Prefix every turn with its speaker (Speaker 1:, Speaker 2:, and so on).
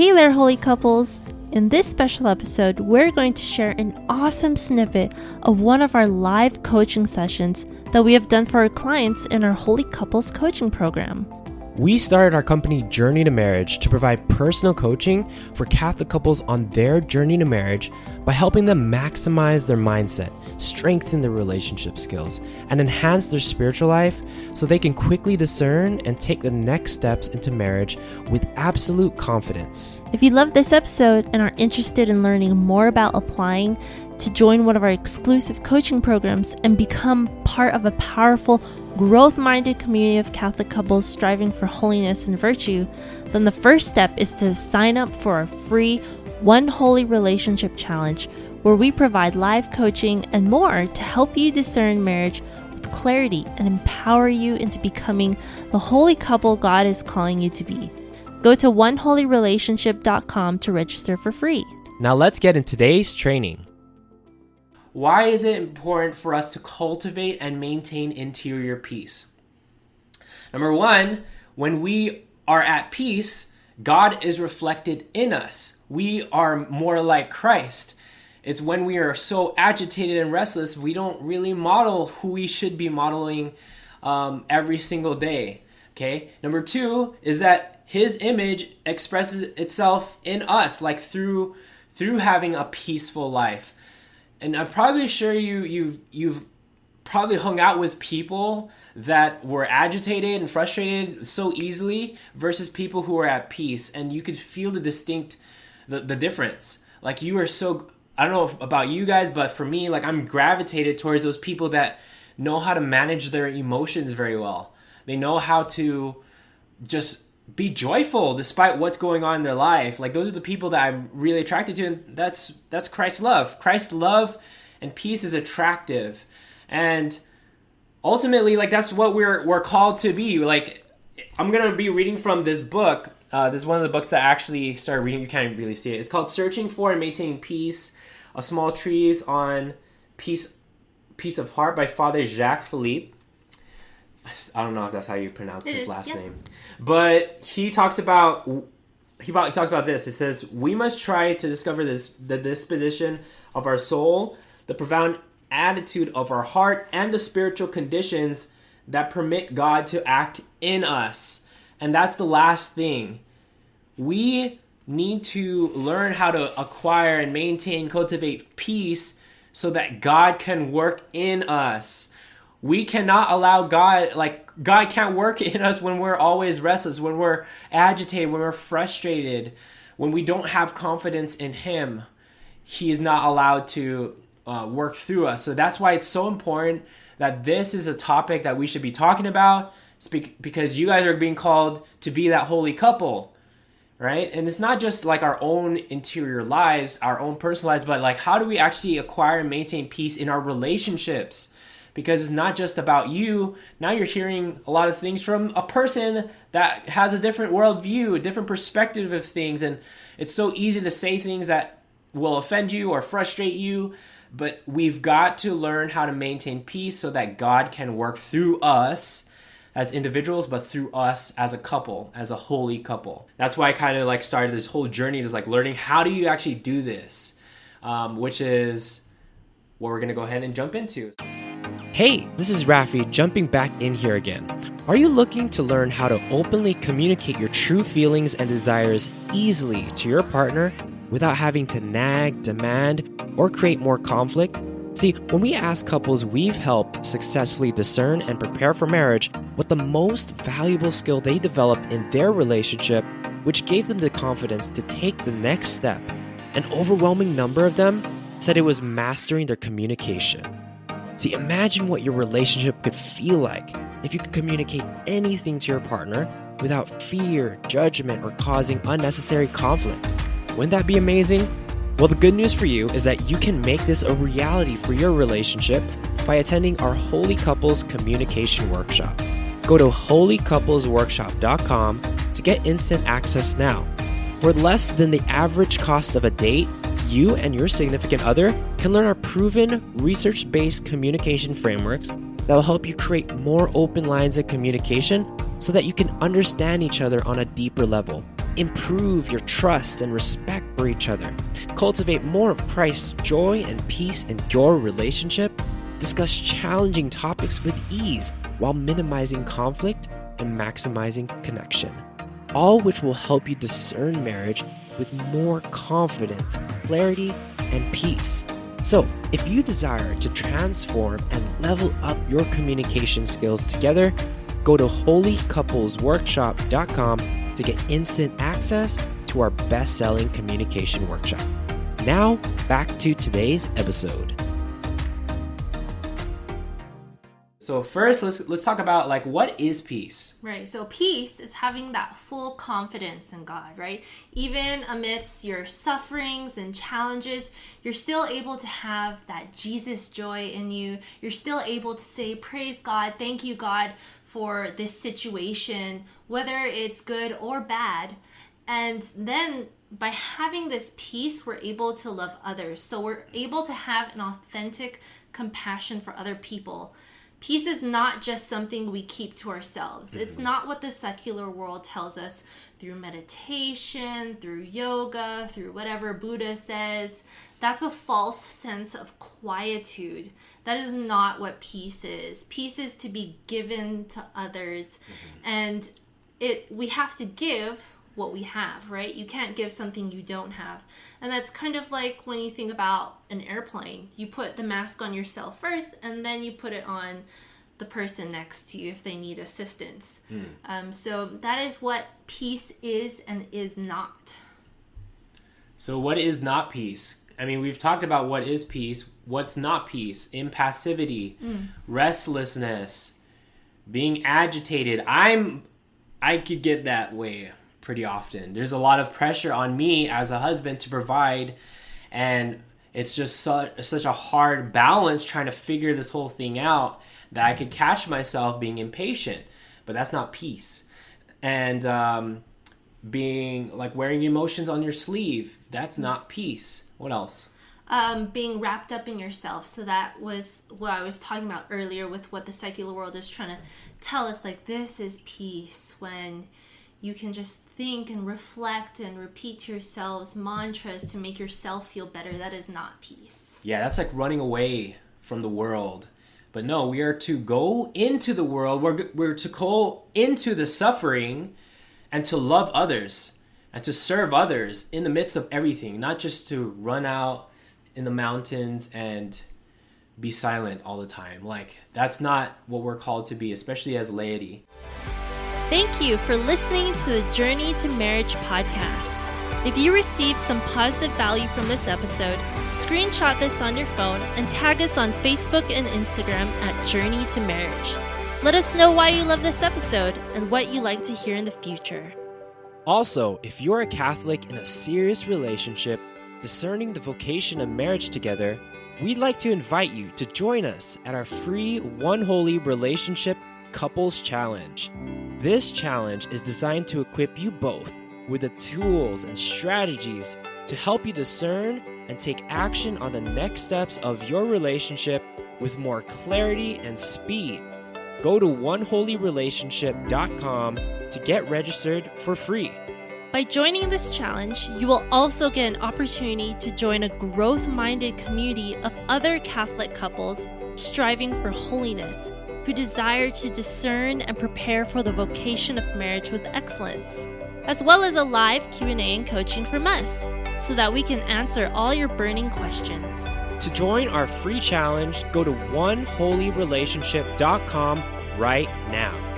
Speaker 1: Hey there, holy couples! In this special episode, we're going to share an awesome snippet of one of our live coaching sessions that we have done for our clients in our Holy Couples coaching program.
Speaker 2: We started our company Journey to Marriage to provide personal coaching for Catholic couples on their journey to marriage by helping them maximize their mindset, strengthen their relationship skills, and enhance their spiritual life so they can quickly discern and take the next steps into marriage with absolute confidence.
Speaker 1: If you love this episode and are interested in learning more about applying to join one of our exclusive coaching programs and become part of a powerful growth minded community of Catholic couples striving for holiness and virtue, then the first step is to sign up for our free One Holy Relationship Challenge, where we provide live coaching and more to help you discern marriage with clarity and empower you into becoming the holy couple God is calling you to be. Go to oneholyrelationship.com to register for free.
Speaker 2: Now let's get in today's training.
Speaker 3: Why is it important for us to cultivate and maintain interior peace? Number one, when we are at peace, God is reflected in us. We are more like Christ. It's when we are so agitated and restless, we don't really model who we should be modeling um, every single day. Okay. Number two is that His image expresses itself in us, like through through having a peaceful life and I'm probably sure you you've you've probably hung out with people that were agitated and frustrated so easily versus people who are at peace. And you could feel the distinct the, the difference. Like you are so i don't know about you guys but for me like i'm gravitated towards those people that know how to manage their emotions very well. They know how to just be joyful despite what's going on in their life. Like those are the people that I'm really attracted to, and that's that's Christ's love. Christ's love and peace is attractive, and ultimately, like that's what we're we're called to be. Like I'm gonna be reading from this book. Uh, this is one of the books that I actually started reading. You can't really see it. It's called "Searching for and Maintaining Peace: A Small Treatise on Peace, Peace of Heart" by Father Jacques Philippe. I don't know if that's how you pronounce
Speaker 1: It
Speaker 3: his
Speaker 1: is,
Speaker 3: last
Speaker 1: yeah.
Speaker 3: name, but he talks about he, about, he talks about this. It says we must try to discover this the disposition of our soul, the profound attitude of our heart, and the spiritual conditions that permit God to act in us. And that's the last thing. We need to learn how to acquire and maintain, cultivate peace so that God can work in us. We cannot allow God, like, God can't work in us when we're always restless, when we're agitated, when we're frustrated, when we don't have confidence in Him. He is not allowed to uh, work through us. So that's why it's so important that this is a topic that we should be talking about speak, because you guys are being called to be that holy couple right? And it's not just like our own interior lives, our own personal lives, but like how do we actually acquire and maintain peace in our relationships? Because it's not just about you. Now you're hearing a lot of things from a person that has a different worldview, a different perspective of things. And it's so easy to say things that will offend you or frustrate you. But we've got to learn how to maintain peace so that God can work through us as individuals, but through us as a couple, as a holy couple. That's why I kind of like started this whole journey, just like learning how do you actually do this, um, which is what we're gonna go ahead and jump into.
Speaker 2: Hey, this is Rafi jumping back in here again. Are you looking to learn how to openly communicate your true feelings and desires easily to your partner without having to nag, demand, or create more conflict? See, when we ask couples we've helped successfully discern and prepare for marriage what the most valuable skill they developed in their relationship, which gave them the confidence to take the next step, an overwhelming number of them said it was mastering their communication. See, imagine what your relationship could feel like if you could communicate anything to your partner without fear, judgment, or causing unnecessary conflict. Wouldn't that be amazing? Well, the good news for you is that you can make this a reality for your relationship by attending our Holy Couples Communication Workshop. Go to holycouplesworkshop.com to get instant access now. For less than the average cost of a date, you and your significant other can learn our proven research based communication frameworks that will help you create more open lines of communication so that you can understand each other on a deeper level. improve your trust and respect for each other, cultivate more of Christ's joy and peace in your relationship, discuss challenging topics with ease while minimizing conflict and maximizing connection, all which will help you discern marriage with more confidence, clarity, and peace. So, if you desire to transform and level up your communication skills together, go to holycouplesworkshop.com to get instant access to our best selling communication workshop. Now, back to today's episode.
Speaker 3: So first, let's let's talk about like what is peace.
Speaker 1: Right. So peace is having that full confidence in God, right? Even amidst your sufferings and challenges, you're still able to have that Jesus joy in you. You're still able to say, "Praise God, thank you God for this situation, whether it's good or bad." And then by having this peace, we're able to love others. So we're able to have an authentic compassion for other people peace is not just something we keep to ourselves. Mm-hmm. It's not what the secular world tells us through meditation, through yoga, through whatever Buddha says. That's a false sense of quietude. That is not what peace is. Peace is to be given to others mm-hmm. and it we have to give what we have, right? You can't give something you don't have. And that's kind of like when you think about an airplane. You put the mask on yourself first, and then you put it on the person next to you if they need assistance. Mm. Um, so that is what peace is and is not.
Speaker 3: So, what is not peace? I mean, we've talked about what is peace, what's not peace, impassivity, mm. restlessness, being agitated. I'm I could get that way pretty often. There's a lot of pressure on me as a husband to provide, and it's just such, such a hard balance trying to figure this whole thing out that I could catch myself being impatient. But that's not peace. And um, being like wearing emotions on your sleeve, that's not peace. What else?
Speaker 1: Um, being wrapped up in yourself. So that was what I was talking about earlier with what the secular world is trying to tell us. Like, this is peace when you can just think and reflect and repeat to yourselves mantras to make yourself feel better. That is not peace.
Speaker 3: Yeah, that's like running away from the world. But no, we are to go into the world. We're, we're to go into the suffering and to love others and to serve others in the midst of everything, not just to run out in the mountains and be silent all the time. Like, that's not what we're called to be, especially as laity.
Speaker 1: Thank you for listening to the Journey to Marriage podcast. If you received some positive value from this episode, screenshot this on your phone and tag us on Facebook and Instagram at Journey to Marriage. Let us know why you love this episode and what you'd like to hear in the future.
Speaker 2: Also, if you're a Catholic in a serious relationship, discerning the vocation of marriage together, we'd like to invite you to join us at our free One Holy Relationship Couples Challenge. This challenge is designed to equip you both with the tools and strategies to help you discern and take action on the next steps of your relationship with more clarity and speed. Go to oneholyrelationship.com to get registered for free.
Speaker 1: By joining this challenge, you will also get an opportunity to join a growth minded community of other Catholic couples striving for holiness who desire to discern and prepare for the vocation of marriage with excellence, as well as a live Q&A and coaching from us so that we can answer all your burning questions.
Speaker 2: To join our free challenge, go to oneholyrelationship.com right now.